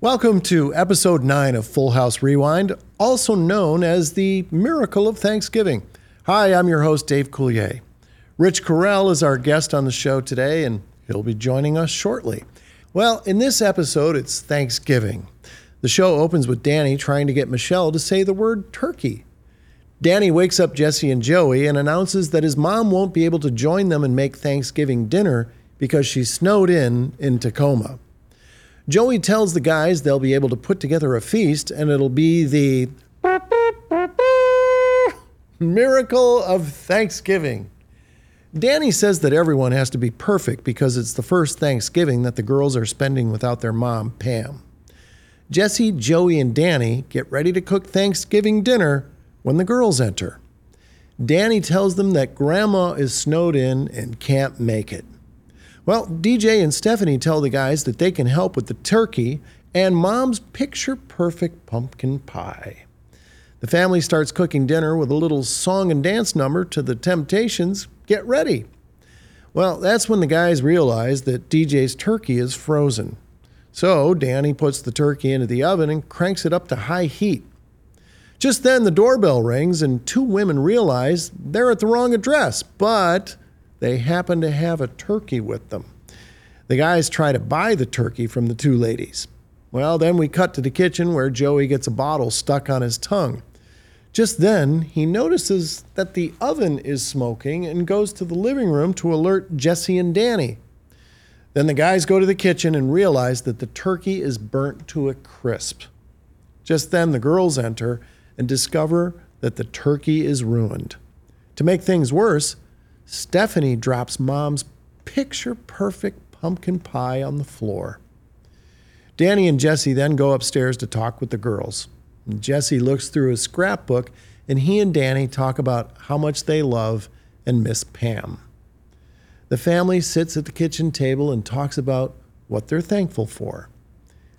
Welcome to episode 9 of Full House Rewind, also known as the Miracle of Thanksgiving. Hi, I'm your host, Dave Coulier. Rich Correll is our guest on the show today, and he'll be joining us shortly. Well, in this episode, it's Thanksgiving. The show opens with Danny trying to get Michelle to say the word turkey. Danny wakes up Jesse and Joey and announces that his mom won't be able to join them and make Thanksgiving dinner because she's snowed in in Tacoma. Joey tells the guys they'll be able to put together a feast and it'll be the miracle of Thanksgiving. Danny says that everyone has to be perfect because it's the first Thanksgiving that the girls are spending without their mom, Pam. Jesse, Joey, and Danny get ready to cook Thanksgiving dinner when the girls enter. Danny tells them that Grandma is snowed in and can't make it. Well, DJ and Stephanie tell the guys that they can help with the turkey and Mom's picture perfect pumpkin pie. The family starts cooking dinner with a little song and dance number to the Temptations Get Ready. Well, that's when the guys realize that DJ's turkey is frozen. So Danny puts the turkey into the oven and cranks it up to high heat. Just then, the doorbell rings, and two women realize they're at the wrong address, but they happen to have a turkey with them. The guys try to buy the turkey from the two ladies. Well, then we cut to the kitchen where Joey gets a bottle stuck on his tongue. Just then, he notices that the oven is smoking and goes to the living room to alert Jesse and Danny. Then the guys go to the kitchen and realize that the turkey is burnt to a crisp. Just then, the girls enter and discover that the turkey is ruined. To make things worse, Stephanie drops mom's picture perfect pumpkin pie on the floor. Danny and Jesse then go upstairs to talk with the girls. Jesse looks through his scrapbook and he and Danny talk about how much they love and miss Pam. The family sits at the kitchen table and talks about what they're thankful for.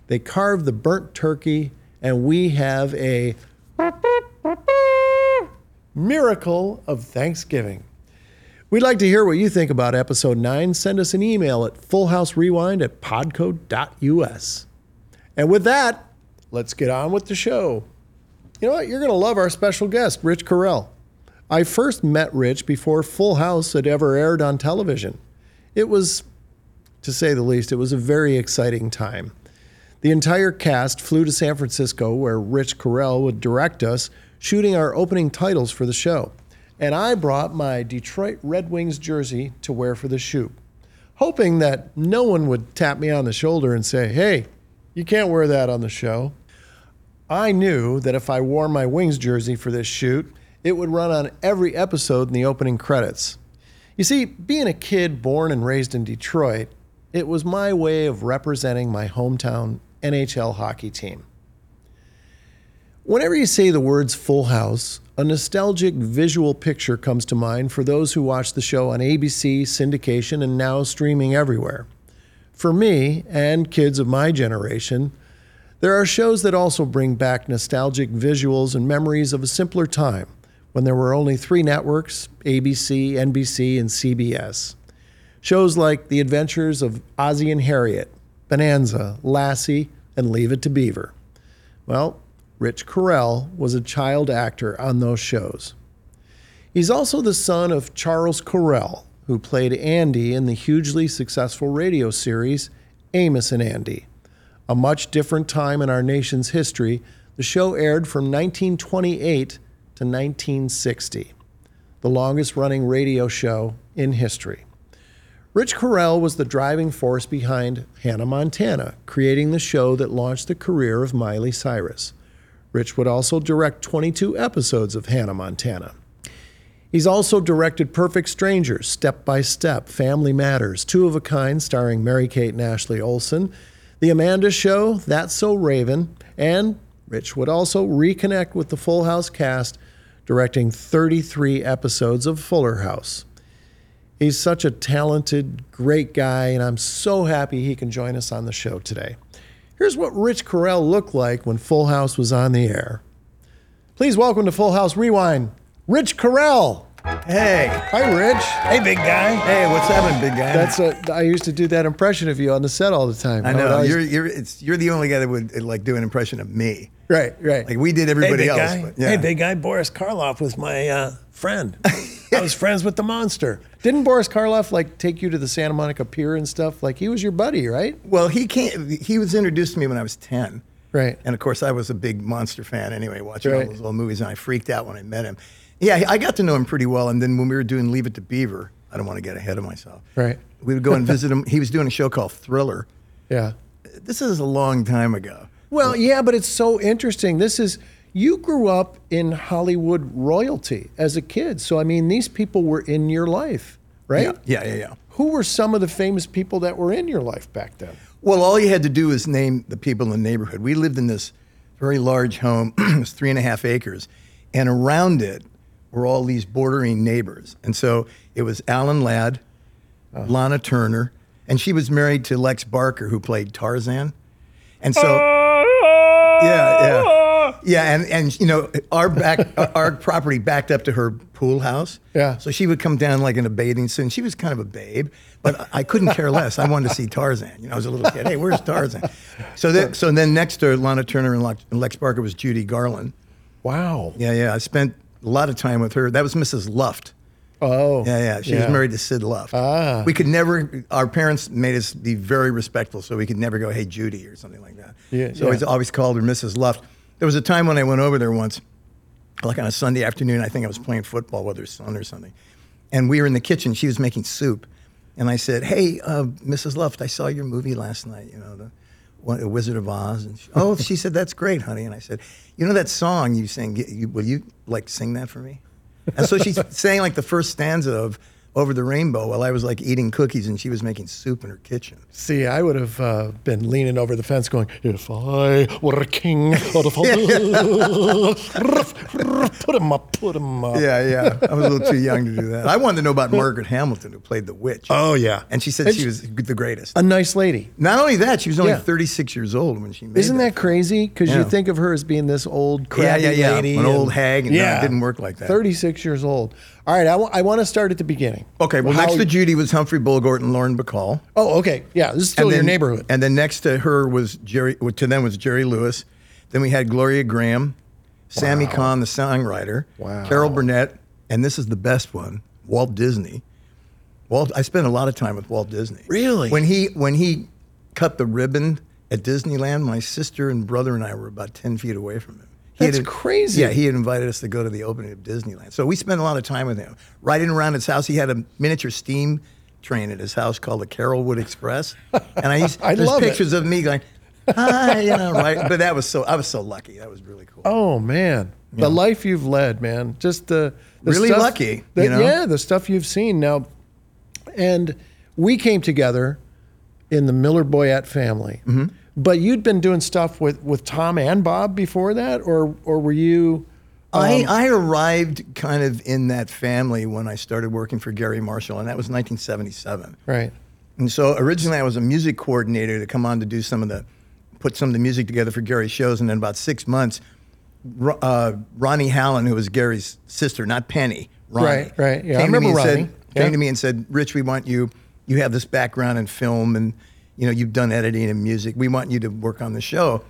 They carve the burnt turkey, and we have a miracle of Thanksgiving. We'd like to hear what you think about episode 9. Send us an email at fullhouserewind at podco.us. And with that, let's get on with the show. You know what? You're going to love our special guest, Rich Correll. I first met Rich before Full House had ever aired on television. It was, to say the least, it was a very exciting time. The entire cast flew to San Francisco, where Rich Correll would direct us, shooting our opening titles for the show and I brought my Detroit Red Wings jersey to wear for the shoot, hoping that no one would tap me on the shoulder and say, hey, you can't wear that on the show. I knew that if I wore my Wings jersey for this shoot, it would run on every episode in the opening credits. You see, being a kid born and raised in Detroit, it was my way of representing my hometown NHL hockey team. Whenever you say the words full house, a nostalgic visual picture comes to mind for those who watch the show on ABC, syndication, and now streaming everywhere. For me, and kids of my generation, there are shows that also bring back nostalgic visuals and memories of a simpler time when there were only three networks ABC, NBC, and CBS. Shows like The Adventures of Ozzie and Harriet, Bonanza, Lassie, and Leave It to Beaver. Well, Rich Correll, was a child actor on those shows. He's also the son of Charles Correll, who played Andy in the hugely successful radio series Amos and Andy. A much different time in our nation's history, the show aired from 1928 to 1960, the longest running radio show in history. Rich Correll was the driving force behind Hannah Montana, creating the show that launched the career of Miley Cyrus. Rich would also direct 22 episodes of Hannah Montana. He's also directed Perfect Strangers, Step by Step, Family Matters, Two of a Kind, starring Mary Kate and Ashley Olsen, The Amanda Show, That's So Raven, and Rich would also reconnect with the Full House cast, directing 33 episodes of Fuller House. He's such a talented, great guy, and I'm so happy he can join us on the show today. Here's what Rich Correll looked like when Full House was on the air. Please welcome to Full House Rewind, Rich Correll. Hey. Hi, Rich. Hey, big guy. Hey, what's happening, big guy? That's a, I used to do that impression of you on the set all the time. I know. always- You're you're it's you're the only guy that would uh, like do an impression of me. right, right. Like we did Hey, everybody big else. guy. but, yeah. Hey, big guy. Boris Karloff was my uh, friend. I was friends with the monster. Didn't Boris Karloff like take you to the Santa Monica Pier and stuff? Like he was your buddy, right? Well, he came. He was introduced to me when I was ten. Right. And of course, I was a big monster fan anyway, watching Right. all those old movies, and I freaked out when I met him. Yeah, I got to know him pretty well. And then when we were doing Leave It to Beaver, I don't want to get ahead of myself. Right. We would go and visit him. He was doing a show called Thriller. Yeah. This is a long time ago. Well, yeah, but it's so interesting. This is you grew up in Hollywood royalty as a kid. So I mean, these people were in your life, right? Yeah, yeah, yeah, yeah. Who were some of the famous people that were in your life back then? Well, all you had to do is name the people in the neighborhood. We lived in this very large home, it was three and a half acres, and around it were all these bordering neighbors. And so it was Alan Ladd, uh-huh. Lana Turner, and she was married to Lex Barker, who played Tarzan. And so, yeah, yeah, yeah, and and you know our back, our property backed up to her pool house. Yeah. So she would come down like in a bathing suit. And she was kind of a babe, but I couldn't care less. I wanted to see Tarzan. You know, I was a little kid. Hey, where's Tarzan? So then, so then next to Lana Turner and Lex, Barker was Judy Garland. Wow. Yeah, yeah. I spent a lot of time with her. That was Mrs. Luft. Oh. Yeah, yeah. She was married to Sid Luft. Ah. We could never. Our parents made us be very respectful, so we could never go, "Hey, Judy" or something like that. Yeah, so yeah. always called her Mrs. Luft. There was a time when I went over there once, like on a Sunday afternoon. I think I was playing football with her son or something, and we were in the kitchen. She was making soup, and I said, "Hey, uh, Mrs. Luft, I saw your movie last night. You know the." The Wizard of Oz, and she, oh, she said that's great, honey. And I said, you know that song you sing? You, will you like sing that for me? And so she's saying like the first stanza of Over the Rainbow while I was like eating cookies and she was making soup in her kitchen. See, I would have uh, been leaning over the fence going, If I were a king, I'd have put him up, put him up. Yeah, yeah. I was a little too young to do that. I wanted to know about Margaret Hamilton who played the witch. Oh, yeah. And she said And she she- was the greatest. A nice lady. Not only that, she was only Yeah. 36 years old when she made Isn't that crazy? Because you think of her as being this old, Yeah, crabby yeah, yeah. lady. An old hag. And no, it didn't work like that. 36 years old. All right, I want to start at the beginning. Okay, well, How- next to Judy was Humphrey Bogart and Lauren Bacall. Oh, okay. Yeah, this is still your neighborhood. And then next to her was Jerry. well, To them was Jerry Lewis. Then we had Gloria Grahame, Sammy Cahn, the songwriter, Wow. Carol Burnett, and this is the best one, Walt Disney. Walt, I spent a lot of time with Walt Disney. Really? When he when he cut the ribbon at Disneyland, my sister and brother and I were about ten feet away from him. That's had- crazy. Yeah, he had invited us to go to the opening of Disneyland. So we spent a lot of time with him. Riding around his house, he had a miniature steam train at his house called the Carolwood Express. And I used I there's love it. pictures of me going, hi, you know, right? But that was so I was so lucky. That was really cool. Oh man, the life you've led, man. Just the, the Really stuff lucky, that- you know? Yeah, the stuff you've seen now. And we came together in the Miller Boyett family. Mm-hmm. But you'd been doing stuff with, with Tom and Bob before that, or or were you? I, um, I arrived kind of in that family when I started working for Garry Marshall, and that was 1977. Right. And so originally I was a music coordinator to come on to do some of the, put some of the music together for Garry's shows. And then about six months, uh, Ronnie Hallin, who was Garry's sister, not Penny, Ronnie, Right, right. Yeah, I remember Ronnie. said, Yeah. came to me and said, Rich, we want you, you have this background in film and, you know, you've done editing and music. We want you to work on the show.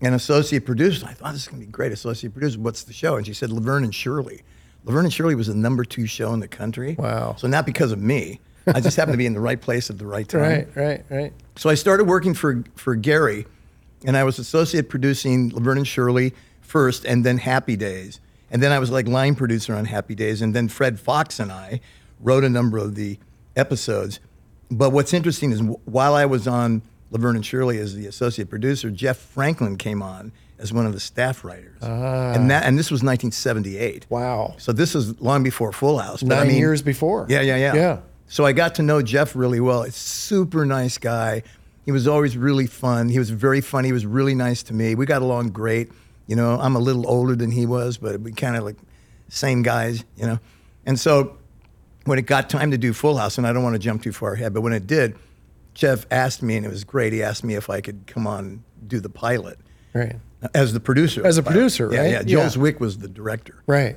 an associate producer. I thought this is going to be great. Associate producer, what's the show? And she said Laverne and Shirley. Laverne and Shirley was the number two show in the country. Wow. So not because of me. I just happened to be in the right place at the right time. Right, right, right. So I started working for for Garry, and I was associate producing Laverne and Shirley first, and then Happy Days, and then I was like line producer on Happy Days, and then Fred Fox and I wrote a number of the episodes. But what's interesting is while I was on Laverne and Shirley as the associate producer, Jeff Franklin came on as one of the staff writers, ah. and that and this was 1978. Wow. So this is long before Full House. but I Nine mean- years before. Yeah, yeah, yeah. Yeah. So I got to know Jeff really well. It's super nice guy. He was always really fun. He was very funny. He was really nice to me. We got along great. You know, I'm a little older than he was, but we kind of like same guys, you know. And so when it got time to do Full House, and I don't want to jump too far ahead, but when it did, Jeff asked me, and it was great. He asked me if I could come on and do the pilot Right. as the producer. As a pilot. producer, yeah, right? Yeah, Joel Yeah. Zwick was the director. Right.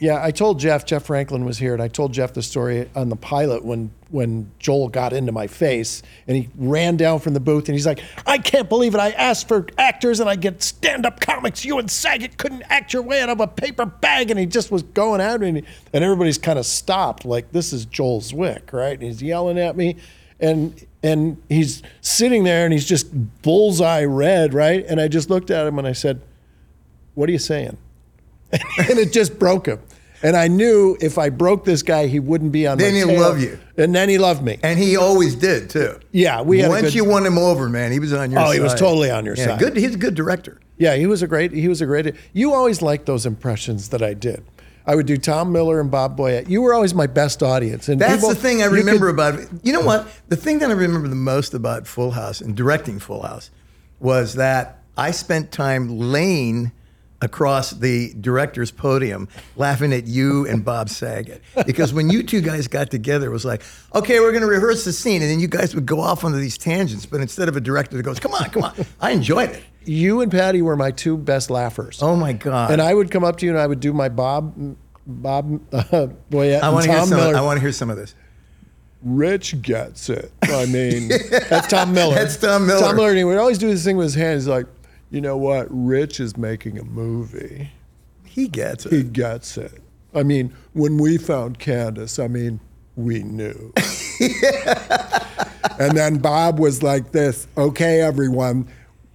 Yeah, I told Jeff. Jeff Franklin was here, and I told Jeff the story on the pilot when when Joel got into my face, and he ran down from the booth, and he's like, "I can't believe it! I asked for actors, and I get stand-up comics. You and Saget couldn't act your way out of a paper bag," and he just was going at me, and, everybody's kind of stopped, like this is Joel Zwick, right? And he's yelling at me, and and he's sitting there, and he's just bullseye red, right? And I just looked at him, and I said, "What are you saying?" and it just broke him. And I knew if I broke this guy, he wouldn't be on. The Then he'll tail. love you. and then he loved me. And he always did too. Yeah, we had a Once good- you won him over, man, he was on your side. Oh, side. he was totally on your Yeah, side. Good. He's a good director. Yeah, he was a great. He was a great. You always liked those impressions that I did. I would do Tom Miller and Bob Boyett. You were always my best audience. And That's people- the thing I remember could- about it. You know what? The thing that I remember the most about Full House and directing Full House was that I spent time laying across the director's podium laughing at you and Bob Saget. Because when you two guys got together, it was like, okay, we're going to rehearse the scene. And then you guys would go off onto these tangents. But instead of a director that goes, come on, come on, I enjoyed it. You and Patty were my two best laughers. Oh my God. And I would come up to you and I would do my Bob, Bob uh, Boyett I and want to hear Tom some. Miller. I want to hear some of this. Rich gets it. I mean, that's Tom Miller. That's Tom Miller. Tom Miller. And he would always do this thing with his hands. He's like, you know what? Rich is making a movie. He gets it. He gets it. I mean, when we found Candace, I mean, we knew. and then Bob was like this okay, everyone.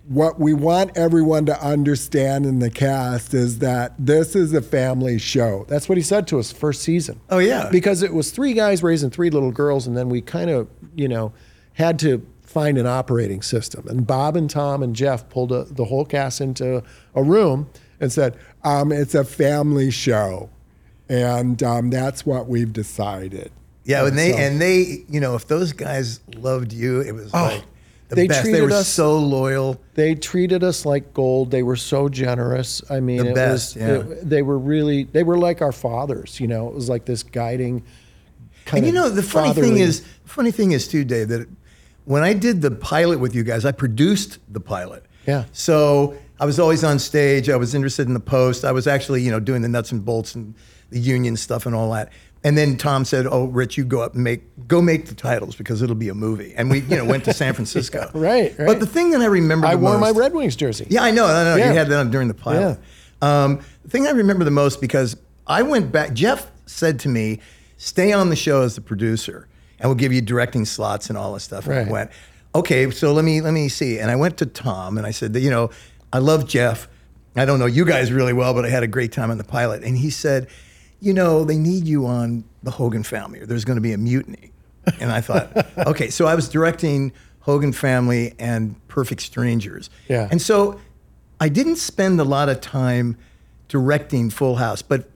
What we want everyone to understand in the cast is that this is a family show. That's what he said to us first season. Oh, yeah. Because it was three guys raising three little girls, and then we kind of, you know, had to find an operating system. And Bob and Tom and Jeff pulled a, the whole cast into a room and said, um, "It's a family show," and um, that's what we've decided. Yeah, and they So- and they, you know, if those guys loved you, it was like the Oh, they best. They treated were us- so loyal. They treated us like gold. They were so generous. I mean, The it best, was. yeah. it- they were really. They were like our fathers. You know, it was like this guiding. Kind And you know, the funny thing is, funny thing is too, Dave, that when I did the pilot with you guys, I produced the pilot. Yeah. So I was always on stage. I was interested in the post. I was actually, you know, doing the nuts and bolts and the union stuff and all that. And then Tom said, "Oh, Rich, you go up and make go make the titles because it'll be a movie." And we, you know, went to San Francisco. right, right. But the thing that I remember, I wore my Red Wings jersey. Yeah, I know. I know. Yeah. You had that on during the pilot. Um, the thing I remember the most because I went back. Jeff said to me, "Stay on the show as the producer, and we'll give you directing slots and all this stuff." And I went, "Okay, so let me let me see." And I went to Tom and I said, "You know, I love Jeff. I don't know you guys really well, but I had a great time on the pilot." And he said, "You know, they need you on the Hogan Family, or there's going to be a mutiny." And I thought, okay, so I was directing Hogan Family and Perfect Strangers. Yeah. And so I didn't spend a lot of time directing Full House, but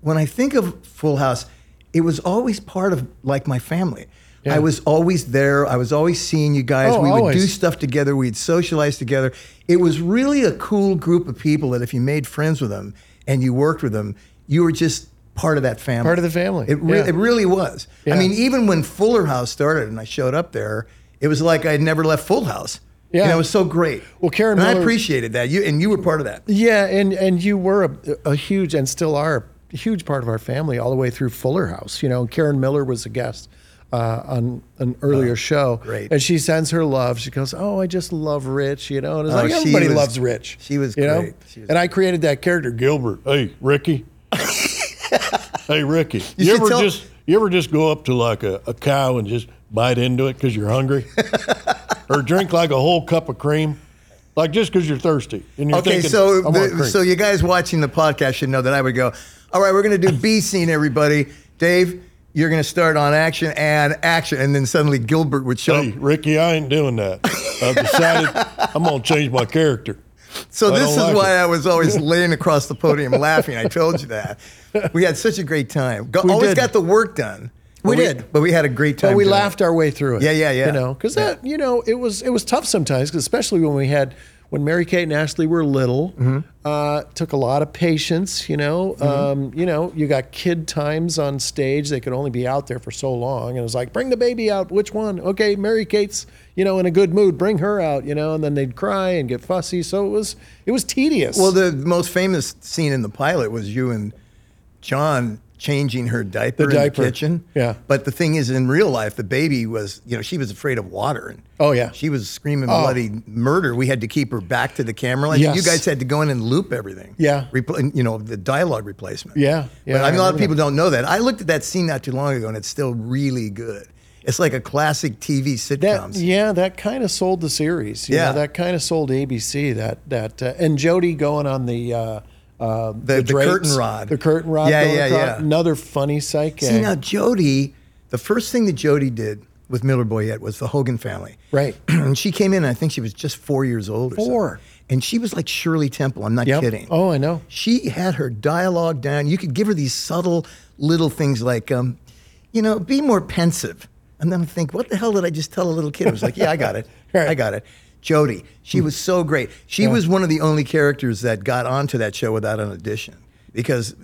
when I think of Full House, it was always part of like my family. Yeah. I was always there. I was always seeing you guys. Oh, we would do stuff together. We'd socialize together. It was really a cool group of people that if you made friends with them and you worked with them, you were just part of that family. Part of the family, It, re- yeah. it really was. Yeah. I mean, even when Fuller House started and I showed up there, it was like I'd never left Full House. Yeah. Know, it was so great. Well, Karen and I appreciated that. You and you were part of that. Yeah, and and you were a, a huge and still are huge part of our family all the way through Fuller House. You know, Karen Miller was a guest uh, on an earlier show, Oh, great. and she sends her love. She goes, "Oh, I just love Rich," you know, and it's Oh, like everybody was- loves Rich. she was you know? great. She was and I created that character, Gilbert. Hey, Ricky. hey, Ricky. You, should ever tell- just you ever just go up to like a, a cow and just bite into it because you're hungry, or drink like a whole cup of cream, like just because you're thirsty and you're Okay, thinking, so the, so you guys watching the podcast should know that I would go. All right, we're going to do B scene, everybody. Dave, you're going to start on action and action, and then suddenly Gilbert would show. Hey, Ricky, I ain't doing that. I've decided I'm gonna change my character. So I this is like why it. I was always laying across the podium laughing. I told you that. We had such a great time. Go, We always did. got the work done. We But did. but we had a great time. But we doing it. laughed our way through it. Yeah, yeah, yeah. You know, because Yeah. that, you know, it was it was tough sometimes, especially when we had when Mary Kate and Ashley were little. Mm-hmm. Uh, took a lot of patience. You know, um, you know, you got kid times on stage. They could only be out there for so long, and it was like, bring the baby out. Which one? Okay, Mary Kate's, you know, in a good mood. Bring her out. You know, and then they'd cry and get fussy. So it was it was tedious. Well, the most famous scene in the pilot was you and John changing her diaper, The in diaper. the kitchen. Yeah. But the thing is, in real life, the baby was, you know, she was afraid of water. And Oh, yeah. She was screaming Oh. bloody murder. We had to keep her back to the camera. Like Yes. you guys had to go in and loop everything. Yeah. Repl- you know, the dialogue replacement. Yeah, yeah, But I I mean, a lot of people that. don't know that. I looked at that scene not too long ago, and it's still really good. It's like a classic TV That sitcoms. yeah, that kind of sold the series. You Yeah. know, that kind of sold ABC. That that uh, and Jodie going on the uh, uh, The- the drapes, curtain rod. the curtain rod. Yeah, yeah, across. yeah. Another funny sight See now, Jodie, the first thing that Jodie did with Miller Boyett was the Hogan family. Right. and she came in, I think she was just four years old. Four. And she was like Shirley Temple. I'm not Yep. kidding. Oh, I know. She had her dialogue down. You could give her these subtle little things like, um, you know, be more pensive. And then I think, what the hell did I just tell a little kid? I was like, yeah, I got it. Right. I got it. Jodie, she was so great. She was one of the only characters that got onto that show without an audition because,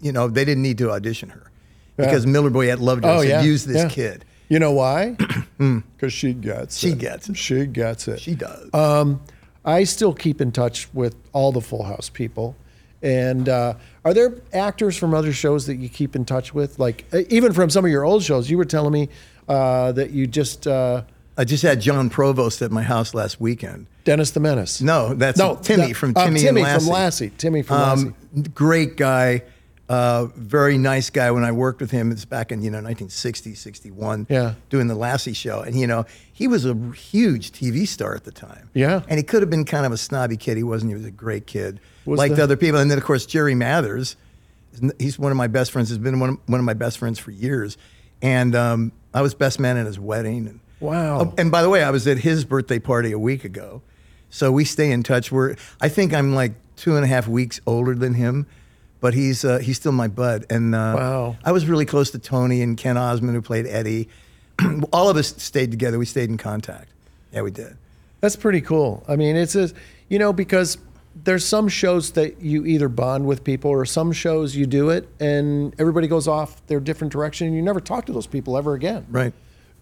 you know, they didn't need to audition her because Miller Boyett loved her and Oh said, yeah. use this yeah. kid. You know why? Because she gets She it. gets it. She gets it. She does. Um, I still keep in touch with all the Full House people. And uh, are there actors from other shows that you keep in touch with? Like even from some of your old shows, you were telling me uh, that you just uh, I just had Jon Provost at my house last weekend. Dennis the Menace. No, that's No, Timmy that- from uh, Timmy, Timmy and from Lassie. Lassie. Timmy from Lassie. Great guy, uh, very nice guy. When I worked with him, it's back in you know 1960, 61. Yeah. doing the Lassie show, and you know he was a huge TV star at the time. Yeah. and he could have been kind of a snobby kid. He wasn't. He was a great kid, Was liked the- other people, and then of course Jerry Mathers. He's one of my best friends. Has been one of, one of my best friends for years, and um, I was best man at his wedding. And, Wow. Oh, and by the way, I was at his birthday party a week ago, so we stay in touch. We're I think I'm like two and a half weeks older than him, but he's uh, he's still my bud. And uh, Wow. I was really close to Tony and Ken Osmond, who played Eddie. All of us stayed together. We stayed in contact. Yeah, we did. That's pretty cool. I mean, it's a, you know, because there's some shows that you either bond with people or some shows you do it and everybody goes off their different direction and you never talk to those people ever again. Right.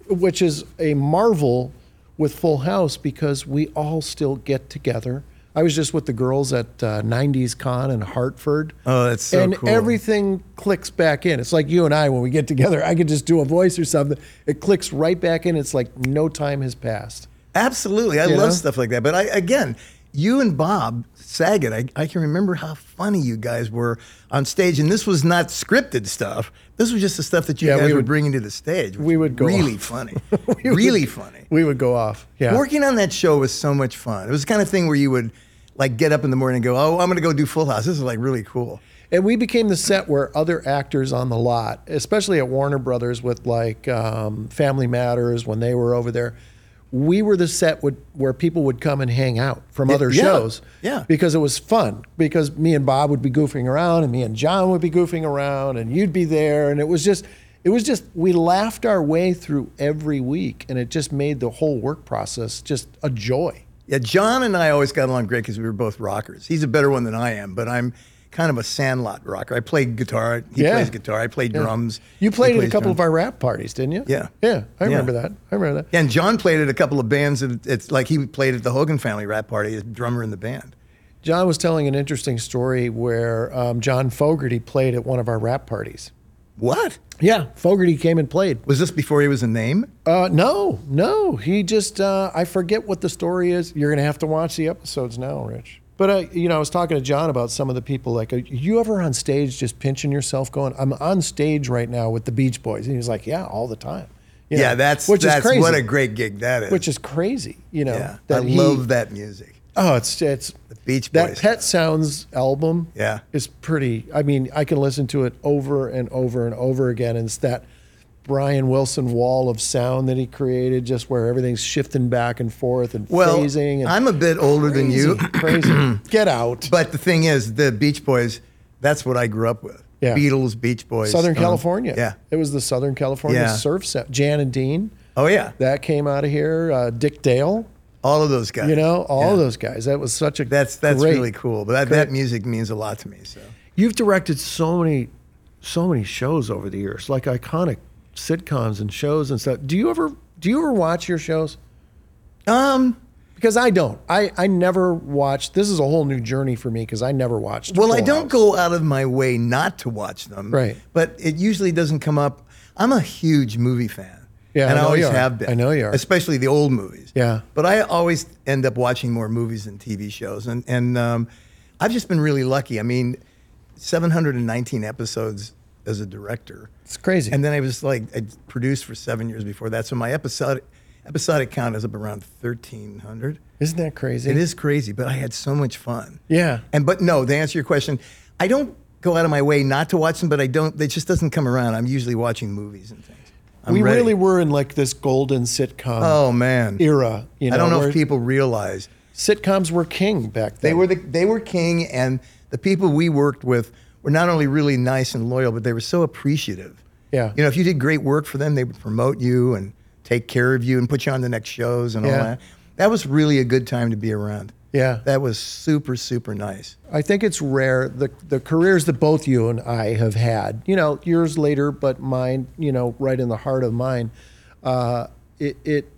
Which is a marvel with Full House because we all still get together. I was just with the girls at uh, 90s Con in Hartford. Oh, that's so and cool. everything clicks back in. It's like you and I when we get together. I could just do a voice or something. It clicks right back in. It's like no time has passed. Absolutely. I You love know? stuff like that. But I, again, you and Bob Saget, I, I can remember how funny you guys were on stage. And this was not scripted stuff. This was just the stuff that you Yeah, guys we were would- bringing to the stage. we would go Really off. funny. We would- really funny. We would go off. Yeah. Working on that show was so much fun. It was the kind of thing where you would like get up in the morning and go, oh, I'm going to go do Full House. This is like really cool. And we became the set where other actors on the lot, especially at Warner Brothers with like um, Family Matters when they were over there, we were the set would, where people would come and hang out from other yeah, shows. yeah. Because it was fun. Because me and Bob would be goofing around and me and John would be goofing around and you'd be there. And it was just, it was just we laughed our way through every week, and it just made the whole work process just a joy. Yeah, John and I always got along great because we were both rockers. He's a better one than I am, but I'm kind of a sandlot rocker. I played guitar. He Yeah. plays guitar. I play drums. You played at a couple drums. of our rap parties, didn't you? Yeah. yeah, I Yeah. remember that. I remember that. And John played at a couple of bands. It's like he played at the Hogan Family rap party as drummer in the band. John was telling an interesting story where um, John Fogerty played at one of our rap parties. What? Yeah, Fogerty came and played. Was this before he was a name? Uh, no, no, he just uh, I forget what the story is. You're gonna have to watch the episodes now, Rich. But uh, you know, I was talking to John about some of the people. Like, are you ever on stage just pinching yourself, going, "I'm on stage right now with the Beach Boys," and he's like, "Yeah, all the time." You yeah, know, that's which that's is crazy. what a great gig that is. which is crazy. You know, yeah, I he- love that music. Oh, it's it's The Beach Boys. that Pet. Sounds album. Yeah. is pretty. I mean, I can listen to it over and over and over again. And it's that Brian Wilson wall of sound that he created, just where everything's shifting back and forth and Well, phasing. And I'm a bit older than you, crazy, crazy. Get out. but the thing is, the Beach Boys. That's what I grew up with. Yeah. Beatles, Beach Boys, Southern um, California. Yeah. it was the Southern California Yeah. surf set. Jan and Dean. Oh yeah. That came out of here. Uh, Dick Dale. All of those guys. You know, all Yeah. of those guys. That was such a That's that's great- really cool. But that, that music means a lot to me. So You've directed so many, so many shows over the years, like iconic sitcoms and shows and stuff. Do you ever do you ever watch your shows? um Because I don't. I I never watched. This is a whole new journey for me because I never watched. well, I don't House. go out of my way not to watch them. Right. But it usually doesn't come up. I'm a huge movie fan. Yeah, and I I, always have been. I know you are. Especially the old movies. Yeah. But I always end up watching more movies than TV shows, and and um, I've just been really lucky. I mean, 719 episodes as a director. It's crazy. And then I was like, I produced for seven years before that. So my episodic episodic count is up around 1,300. Isn't that crazy? It is crazy, but I had so much fun. Yeah. And but no, to answer your question, I don't go out of my way not to watch them, but I don't. It just doesn't come around. I'm usually watching movies and things. I'm we ready. really were in like this golden sitcom Oh man, era. You know, I don't know if people realize sitcoms were king back then. they were the they were king, and the people we worked with were not only really nice and loyal, but they were so appreciative. Yeah. You know, if you did great work for them, they would promote you and take care of you and put you on the next shows and all Yeah. that. That was really a good time to be around. Yeah. That was super, super nice. I think it's rare the the careers that both you and I have had. You know, years later, but mine, you know, right in the heart of mine. Uh, it it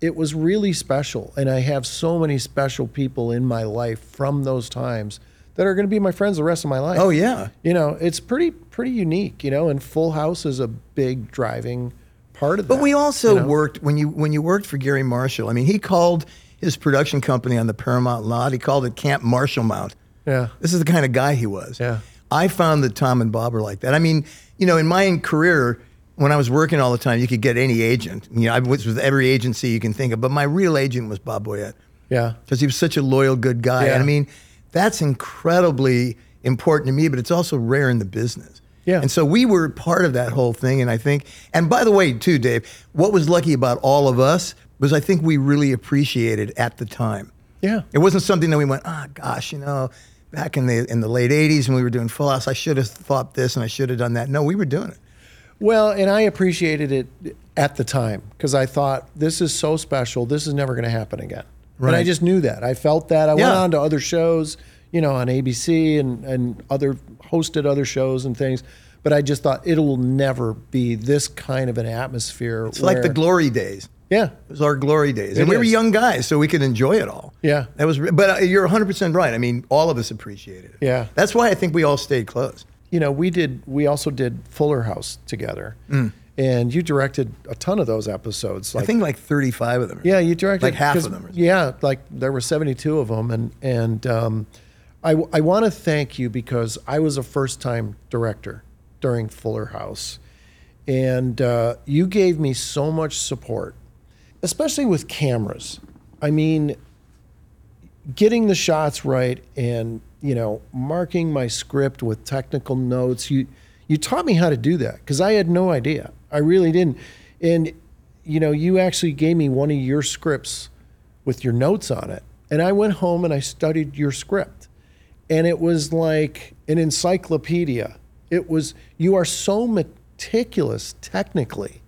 it was really special, and I have so many special people in my life from those times that are going to be my friends the rest of my life. Oh, yeah. You know, it's pretty pretty unique. You know, and Full House is a big driving part of that. But we also you know? worked when you when you worked for Garry Marshall. I mean, he called his production company on the Paramount lot. He called it Camp Marshall Mount. Yeah. This is the kind of guy he was. Yeah. I found that Tom and Bob were like that. I mean, you know, in my career, when I was working all the time, you could get any agent. You know, I was with every agency you can think of, but my real agent was Bob Boyett Yeah. because he was such a loyal, good guy. Yeah. And I mean, that's incredibly important to me, but it's also rare in the business. Yeah. And so we were part of that whole thing. And I think, and by the way, too, Dave, what was lucky about all of us was I think we really appreciated at the time. Yeah. It wasn't something that we went, ah, gosh, you know, back in the in the late '80s when we were doing Full House, I should have thought this and I should have done that. No, we were doing it. Well, and I appreciated it at the time because I thought this is so special. This is never going to happen again. And I just knew that. I felt that. I went on to other shows, you know, on ABC and and other hosted other shows and things. But I just thought it will never be this kind of an atmosphere. It's like the glory days. yeah, It was our glory days, It and we were young guys, so we could enjoy it all. Yeah. that was. But uh, you're 100 percent right. I mean, all of us appreciated it. Yeah. that's why I think we all stayed close. you know, we did. We also did Fuller House together, Mm. And you directed a ton of those episodes. I think like 35 of them. Yeah, you directed like half of them. Yeah, like there were 72 of them, and and um, I I want to thank you because I was a first time director during Fuller House, and uh, you gave me so much support, especially with cameras. I mean, getting the shots right and you know marking my script with technical notes you you taught me how to do that because i had no idea i really didn't and you know you actually gave me one of your scripts with your notes on it and i went home and i studied your script and it was like an encyclopedia it was you are so meticulous technically.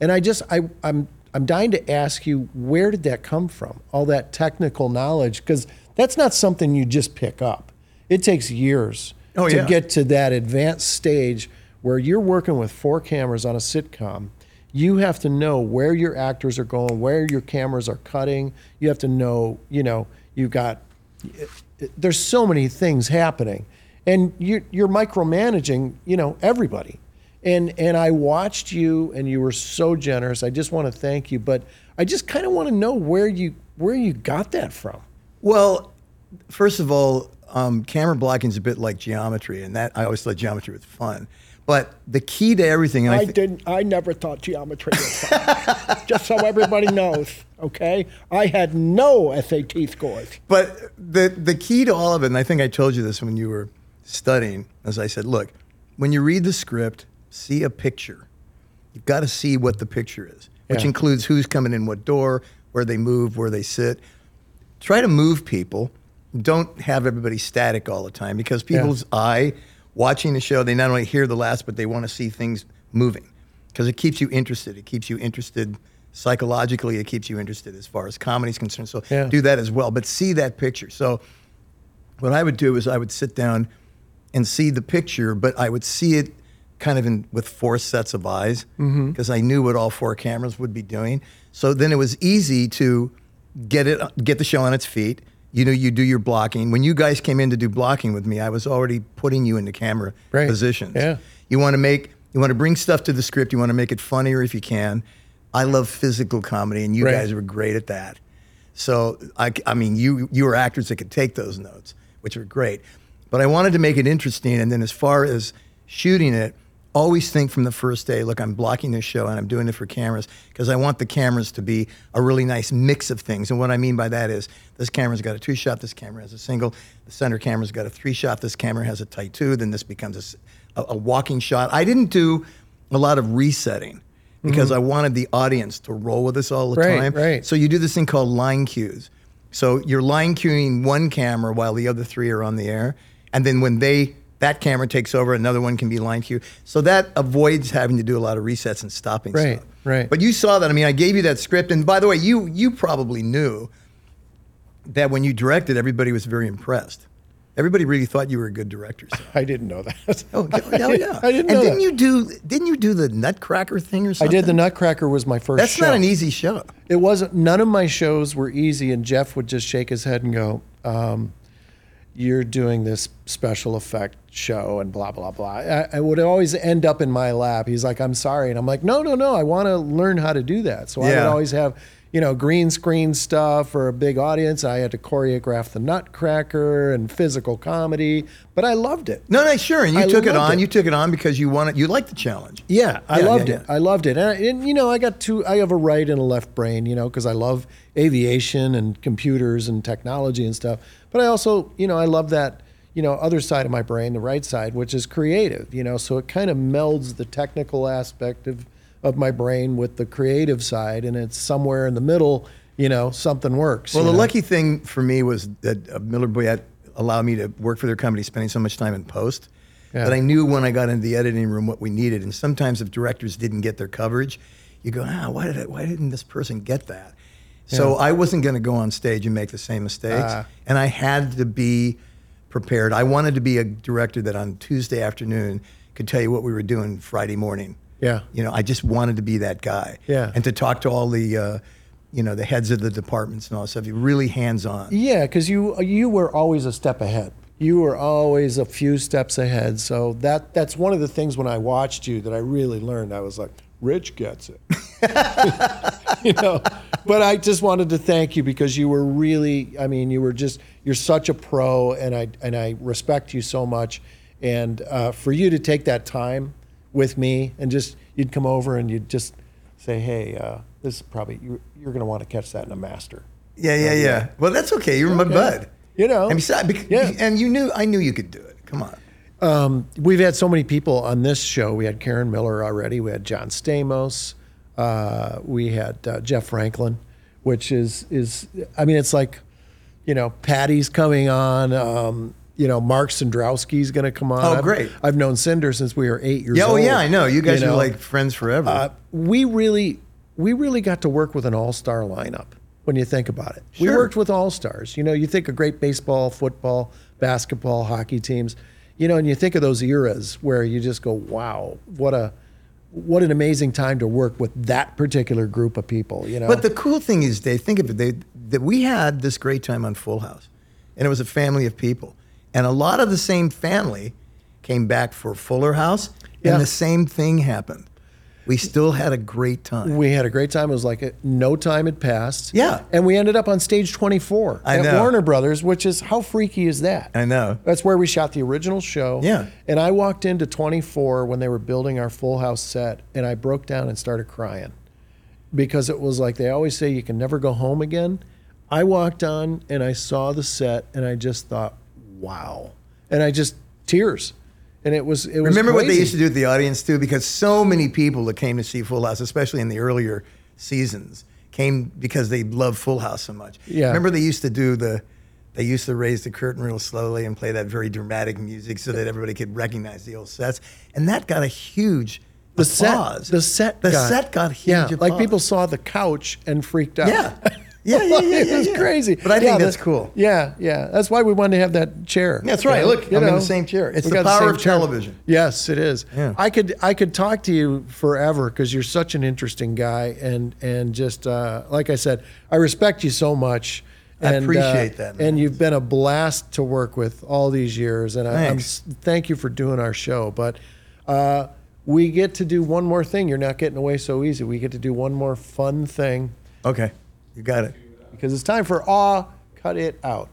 And I just I I'm I'm dying to ask you where did that come from? All that technical knowledge because that's not something you just pick up. It takes years Oh, to yeah. get to that advanced stage where you're working with four cameras on a sitcom. You have to know where your actors are going, where your cameras are cutting. You have to know, you know, you've got there's so many things happening and you're, you're micromanaging you know everybody and and i watched you and you were so generous i just want to thank you but i just kind of want to know where you where you got that from Well, first of all, um, camera blocking is a bit like geometry, and that I always thought geometry was fun. But the key to everything, and I, I thi- didn't. I never thought geometry was fun. Just so everybody knows, okay? I had no SAT scores. But the the key to all of it, and I think I told you this when you were studying, as I said, look, when you read the script, see a picture. You've got to see what the picture is, which Yeah. includes who's coming in what door, where they move, where they sit. Try to move people. Don't have everybody static all the time because people's eye watching the show, they not only hear the last, but they want to see things moving because it keeps you interested. It keeps you interested psychologically. It keeps you interested as far as comedy is concerned. So Yeah. do that as well, but see that picture. So what I would do is I would sit down and see the picture, but I would see it kind of in with four sets of eyes mm-hmm. because I knew what all four cameras would be doing. So then it was easy to get it get the show on its feet. You know, you do your blocking. When you guys came in to do blocking with me, I was already putting you into camera Right. positions. Yeah. You want to make you want to bring stuff to the script. You want to make it funnier if you can. I love physical comedy, and you Right. guys were great at that. So I, I mean, you you were actors that could take those notes, which were great. But I wanted to make it interesting, and then as far as shooting it, always think from the first day. Look, I'm blocking this show, and I'm doing it for cameras because I want the cameras to be a really nice mix of things. And what I mean by that is this camera's got a two shot, this camera has a single, the center camera's got a three shot, this camera has a tight two, then this becomes a walking shot. I didn't do a lot of resetting because mm-hmm. I wanted the audience to roll with us all the Right, time. right. So you do this thing called line cues. So you're line cueing one camera while the other three are on the air, and then when they that camera takes over, another one can be line cue. So that avoids having to do a lot of resets and stopping Right, stuff. right. But you saw that. I mean, I gave you that script, and by the way, you you probably knew that when you directed, everybody was very impressed. Everybody really thought you were a good director. So. i didn't know that Oh, hell yeah! i didn't and know didn't that. you do? Didn't you do the Nutcracker thing or something? i did the nutcracker was my first That's show. not an easy show. It wasn't. None of my shows were easy, and Jeff would just shake his head and go, um, "You're doing this special effect show," and blah blah blah. I, I would always end up in my lap. He's like, "I'm sorry," and I'm like, "No, no, no. I want to learn how to do that." So I would always have, you know, green screen stuff for a big audience. I had to choreograph the Nutcracker and physical comedy, but I loved it. No, no, sure. And you I took it on. it. You took it on because you wanted. You liked the challenge. Yeah, I Yeah, loved yeah, it. yeah. I loved it, and, I, and you know, I got two. I have a right and a left brain, you know, because I love aviation and computers and technology and stuff. But I also, you know, I love that, you know, other side of my brain, the right side, which is creative. You know, so it kind of melds the technical aspect of of my brain with the creative side, and it's somewhere in the middle. You know, something works. Well, the know? lucky thing for me was that uh, Miller Boyett allowed me to work for their company, spending so much time in post. Yeah. That I knew when I got into the editing room what we needed. And sometimes if directors didn't get their coverage, you go, ah, why did I, why didn't this person get that? So I wasn't going to go on stage and make the same mistakes, Ah. and I had to be prepared. I wanted to be a director that on Tuesday afternoon could tell you what we were doing Friday morning. Yeah. You know, I just wanted to be that guy. Yeah. And to talk to all the, uh, you know, the heads of the departments and all that stuff. You're really hands on. Yeah, because you you were always a step ahead. You were always a few steps ahead. So that that's one of the things when I watched you that I really learned. I was like, Rich gets it. you know, but I just wanted to thank you because you were really. I mean, you were just you're such a pro, and I and I respect you so much. And uh, for you to take that time with me and just you'd come over and you'd just say, hey, uh, this is probably you're, you're going to want to catch that in a master. Yeah, yeah, yeah. Well, that's okay. You're my bud. You know. And besides, bec- Yeah. and you knew, I knew you could do it. Come on. We've had so many people on this show. We had Karen Miller already. We had John Stamos. Uh, we had uh, Jeff Franklin, which is is I mean it's like, you know, Patty's coming on. Um, you know, Mark Sandrowski's going to come on. Oh, I've- great. I've known Cinder since we were eight years old. Yeah, oh old. yeah, I know. You guys know. are like friends forever. Uh, we really, we really got to work with an all-star lineup. When you think about it, we worked with all-stars. You know, you think of great baseball, football, basketball, hockey teams. You know, and you think of those eras where you just go, "Wow, what a, what an amazing time to work with that particular group of people." You know, But the cool thing is, Dave, think of it. They, that we had this great time on Full House, and it was a family of people, and a lot of the same family came back for Fuller House, Yeah. and the same thing happened. We still had a great time. We had a great time. It was like a, no time had passed. Yeah. And we ended up on stage 24 I at know. Warner Brothers, which is how freaky is that? I know. That's where we shot the original show. Yeah. And I walked into 24 when they were building our Full House set, and I broke down and started crying because it was like they always say you can never go home again. I walked on and I saw the set, and I just thought, wow. And I just, tears. And it was, it was Remember what they used to do with the audience too? Because so many people that came to see Full House, especially in the earlier seasons, came because they loved Full House so much. Yeah. Remember they used to do the, they used to raise the curtain real slowly and play that very dramatic music so that everybody could recognize the old sets, and that got a huge the applause. set, the set, the got, set got huge. Yeah, applause. like people saw the couch and freaked out. Yeah. Yeah, yeah, yeah, it yeah, was yeah. crazy. But I think that's the- cool. Yeah, yeah. That's why we wanted to have that chair. That's right. You know, Look, I'm in the same chair. It's the power same of television. Yes, it is. I could I could talk to you forever because you're such an interesting guy and and just uh, like I said, I respect you so much. I And, appreciate uh, that, man. And you've been a blast to work with all these years. And I, I'm, Thanks. thank you for doing our show. But uh, we get to do one more thing. You're not getting away so easy. We get to do one more fun thing Okay, you got it. because it's time for Aw, Cut It Out.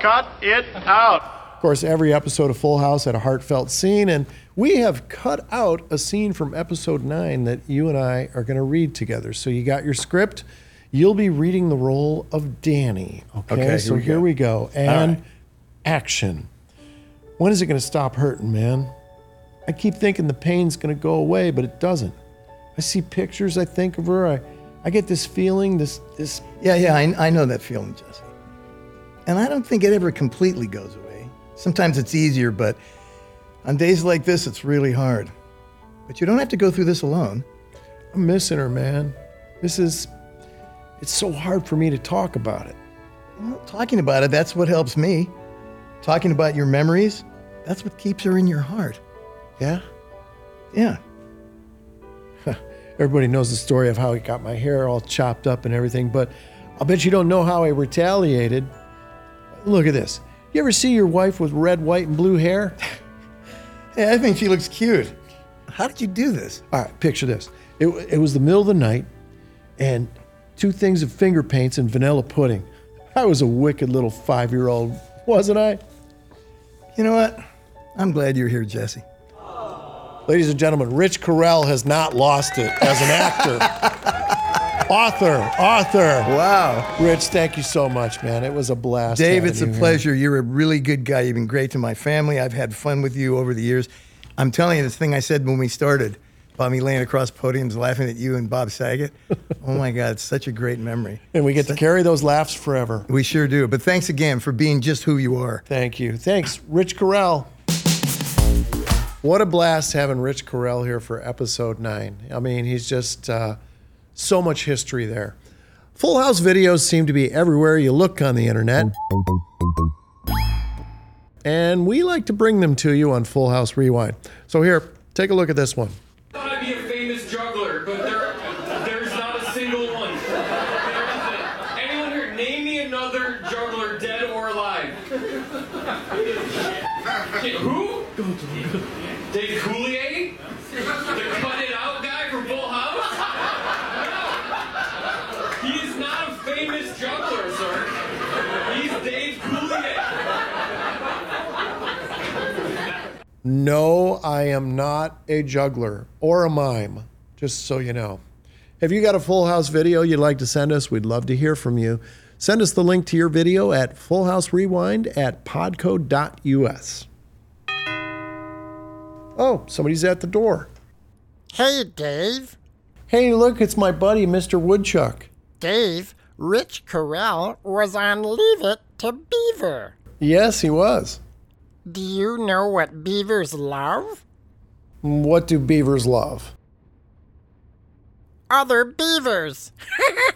Cut it out. Of course, every episode of Full House had a heartfelt scene, and we have cut out a scene from episode nine that you and I are going to read together. So you got your script. You'll be reading the role of Danny. Okay, Okay, here so we here go. we go. And right. action. When is it going to stop hurting, man? I keep thinking the pain's going to go away, but it doesn't. I see pictures, I think of her. I, I get this feeling, this, this Yeah, yeah, I, I know that feeling, Jesse. And I don't think it ever completely goes away. Sometimes it's easier, but on days like this, it's really hard. But you don't have to go through this alone. I'm missing her, man. This is, it's so hard for me to talk about it. Well, talking about it, that's what helps me. Talking about your memories, that's what keeps her in your heart. Yeah? Yeah. Everybody knows the story of how he got my hair all chopped up and everything, but I'll bet you don't know how I retaliated. Look at this. You ever see your wife with red, white, and blue hair? Hey, I think she looks cute. How did you do this? All right, picture this. It, it was the middle of the night, and two things of finger paints and vanilla pudding. I was a wicked little five year old, wasn't I? You know what? I'm glad you're here, Jesse. Ladies and gentlemen, Rich Correll has not lost it as an actor. author, author. Wow. Rich, thank you so much, man. It was a blast. Dave, it's a here. pleasure. You're a really good guy. You've been great to my family. I've had fun with you over the years. I'm telling you, this thing I said when we started about me laying across podiums laughing at you and Bob Saget. oh my God, it's such a great memory. And we get to carry those laughs forever. We sure do. But thanks again for being just who you are. Thank you. Thanks, Rich Correll. What a blast having Rich Correll here for episode nine. I mean, he's just uh, so much history there. Full House videos seem to be everywhere you look on the internet. And we like to bring them to you on Full House Rewind. So, here, take a look at this one. thought I'd be a famous juggler, but there, there's not a single one. There isn't. Anyone here, name me another juggler, dead or alive. Okay, Who? Dave Coulier? The cut it out guy from Full House? No. He is not a famous juggler, sir. He's Dave Coulier. No, I am not a juggler or a mime, just so you know. Have you got a Full House video you'd like to send us? We'd love to hear from you. Send us the link to your video at Full House Rewind at podco.us. Oh, somebody's at the door. Hey, Dave. Hey, look, it's my buddy, Mr. Woodchuck. Dave, Rich Correll was on Leave It to Beaver. Yes, he was. do you know what beavers love? What do beavers love? Other beavers.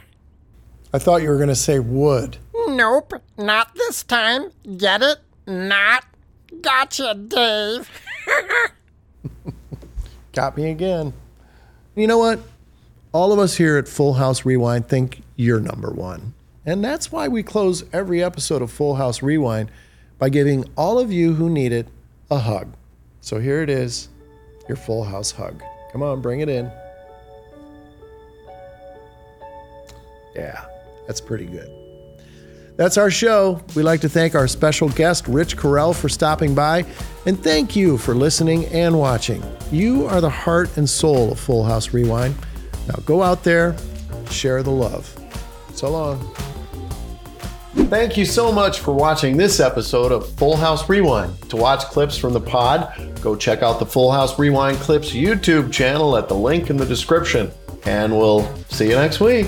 I thought you were going to say wood. Nope, not this time. Get it? Not. Gotcha, Dave. Got me again. You know what? All of us here at Full House Rewind think you're number one. And that's why we close every episode of Full House Rewind by giving all of you who need it a hug. So here it is your Full House hug. Come on, bring it in. Yeah, that's pretty good. That's our show. We'd like to thank our special guest, Rich Correll, for stopping by. And thank you for listening and watching. You are the heart and soul of Full House Rewind. Now go out there, share the love. So long. Thank you so much for watching this episode of Full House Rewind. To watch clips from the pod, go check out the Full House Rewind Clips YouTube channel at the link in the description. And we'll see you next week.